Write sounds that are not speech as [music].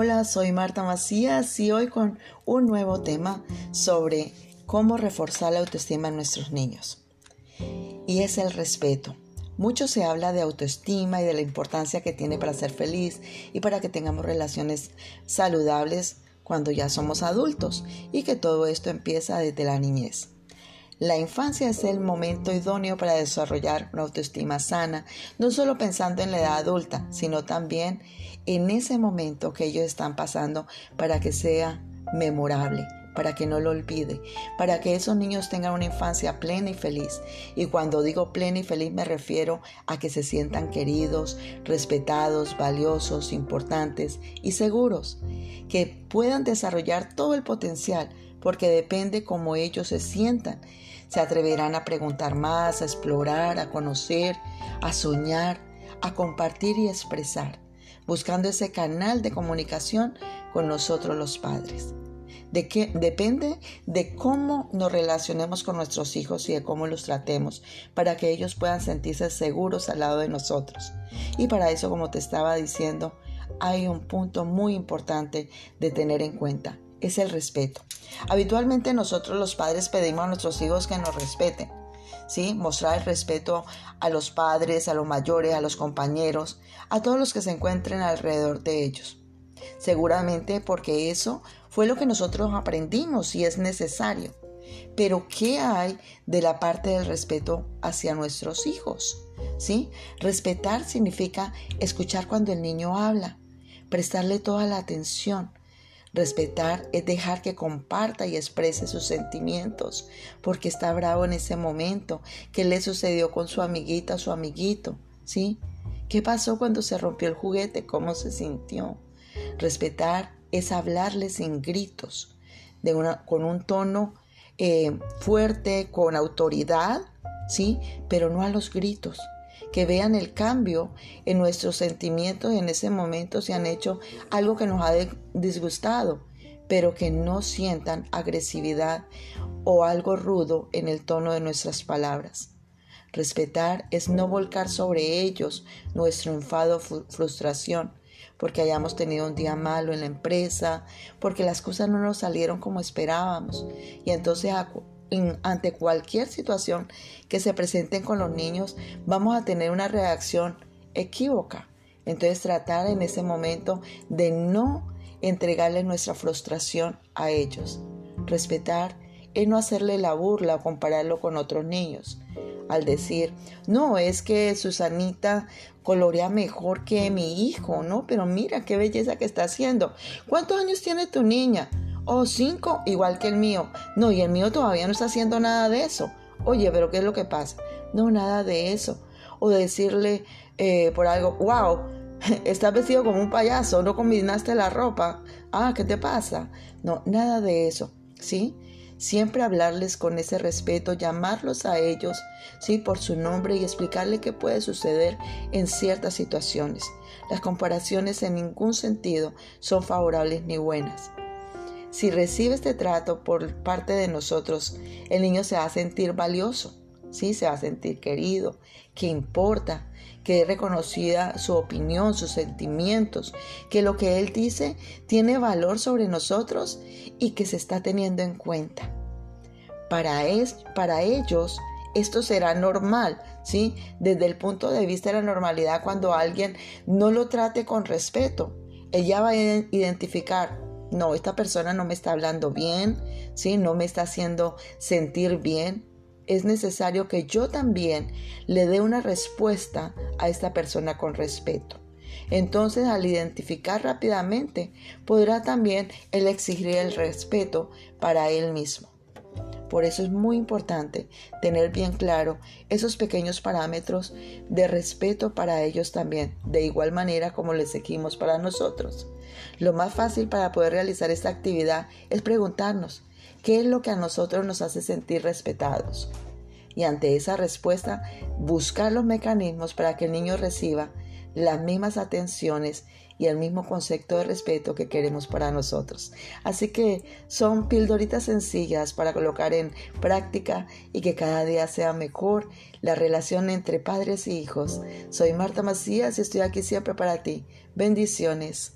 Hola, soy Marta Macías y hoy con un nuevo tema sobre cómo reforzar la autoestima en nuestros niños. Y es el respeto. Mucho se habla de autoestima y de la importancia que tiene para ser feliz y para que tengamos relaciones saludables cuando ya somos adultos y que todo esto empieza desde la niñez. La infancia es el momento idóneo para desarrollar una autoestima sana, no solo pensando en la edad adulta, sino también en ese momento que ellos están pasando para que sea memorable, para que no lo olvide, para que esos niños tengan una infancia plena y feliz. Y cuando digo plena y feliz me refiero a que se sientan queridos, respetados, valiosos, importantes y seguros, que puedan desarrollar todo el potencial, porque depende cómo ellos se sientan se atreverán a preguntar más, a explorar, a conocer, a soñar, a compartir y expresar, buscando ese canal de comunicación con nosotros los padres. De que, depende de cómo nos relacionemos con nuestros hijos y de cómo los tratemos, para que ellos puedan sentirse seguros al lado de nosotros. Y para eso, como te estaba diciendo, hay un punto muy importante de tener en cuenta es el respeto. Habitualmente nosotros los padres pedimos a nuestros hijos que nos respeten, Mostrar el respeto a los padres, a los mayores, a los compañeros, a todos los que se encuentren alrededor de ellos. Seguramente porque eso fue lo que nosotros aprendimos y es necesario. Pero ¿qué hay de la parte del respeto hacia nuestros hijos? Respetar significa escuchar cuando el niño habla, prestarle toda la atención, Respetar es dejar que comparta y exprese sus sentimientos, porque está bravo en ese momento. ¿Qué le sucedió con su amiguita su amiguito? ¿Sí? ¿Qué pasó cuando se rompió el juguete? ¿Cómo se sintió? Respetar es hablarle sin gritos, con un tono eh, fuerte, con autoridad, ¿sí? Pero no a los gritos que vean el cambio en nuestros sentimientos en ese momento si han hecho algo que nos ha disgustado, pero que no sientan agresividad o algo rudo en el tono de nuestras palabras. Respetar es no volcar sobre ellos nuestro enfado o frustración, porque hayamos tenido un día malo en la empresa, porque las cosas no nos salieron como esperábamos. Y entonces ante cualquier situación que se presenten con los niños, vamos a tener una reacción equívoca. Entonces tratar en ese momento de no entregarle nuestra frustración a ellos. Respetar es no hacerle la burla o compararlo con otros niños. Al decir, no, es que Susanita colorea mejor que mi hijo, ¿no? Pero mira qué belleza que está haciendo. ¿Cuántos años tiene tu niña? Oh, cinco, igual que el mío. No, y el mío todavía no está haciendo nada de eso. Oye, pero ¿qué es lo que pasa? No, nada de eso. O decirle eh, por algo, wow, [laughs] estás vestido como un payaso, no combinaste la ropa. Ah, ¿qué te pasa? No, nada de eso. ¿Sí? Siempre hablarles con ese respeto, llamarlos a ellos, sí, por su nombre y explicarle qué puede suceder en ciertas situaciones. Las comparaciones en ningún sentido son favorables ni buenas. Si recibe este trato por parte de nosotros, el niño se va a sentir valioso, ¿sí? se va a sentir querido, que importa, que es reconocida su opinión, sus sentimientos, que lo que él dice tiene valor sobre nosotros y que se está teniendo en cuenta. Para, es, para ellos esto será normal, ¿sí? Desde el punto de vista de la normalidad, cuando alguien no lo trate con respeto, ella va a identificar no, esta persona no me está hablando bien, ¿sí? no me está haciendo sentir bien. Es necesario que yo también le dé una respuesta a esta persona con respeto. Entonces, al identificar rápidamente, podrá también él exigir el respeto para él mismo. Por eso es muy importante tener bien claro esos pequeños parámetros de respeto para ellos también, de igual manera como les seguimos para nosotros. Lo más fácil para poder realizar esta actividad es preguntarnos qué es lo que a nosotros nos hace sentir respetados. Y ante esa respuesta, buscar los mecanismos para que el niño reciba las mismas atenciones y el mismo concepto de respeto que queremos para nosotros. Así que son pildoritas sencillas para colocar en práctica y que cada día sea mejor la relación entre padres y hijos. Soy Marta Macías y estoy aquí siempre para ti. Bendiciones.